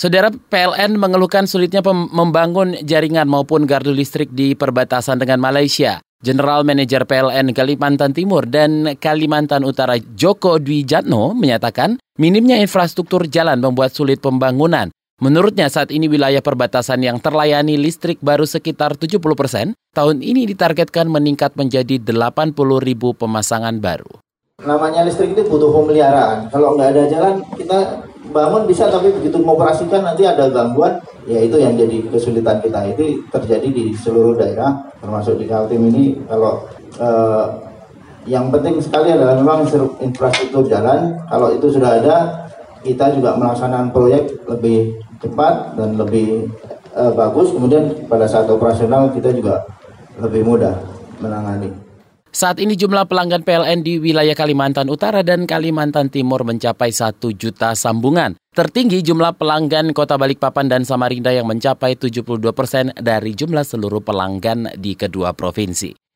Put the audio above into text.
Saudara PLN mengeluhkan sulitnya membangun jaringan maupun gardu listrik di perbatasan dengan Malaysia. General Manager PLN Kalimantan Timur dan Kalimantan Utara Joko Dwi Jatno menyatakan minimnya infrastruktur jalan membuat sulit pembangunan. Menurutnya saat ini wilayah perbatasan yang terlayani listrik baru sekitar 70 persen, tahun ini ditargetkan meningkat menjadi 80 ribu pemasangan baru. Namanya listrik itu butuh pemeliharaan. Kalau nggak ada jalan, kita bangun bisa tapi begitu mengoperasikan nanti ada gangguan ya itu yang jadi kesulitan kita. Itu terjadi di seluruh daerah termasuk di Kaltim ini. Kalau eh, yang penting sekali adalah memang infrastruktur jalan. Kalau itu sudah ada kita juga melaksanakan proyek lebih cepat dan lebih eh, bagus. Kemudian pada saat operasional kita juga lebih mudah menangani. Saat ini jumlah pelanggan PLN di wilayah Kalimantan Utara dan Kalimantan Timur mencapai 1 juta sambungan. Tertinggi jumlah pelanggan Kota Balikpapan dan Samarinda yang mencapai 72 persen dari jumlah seluruh pelanggan di kedua provinsi.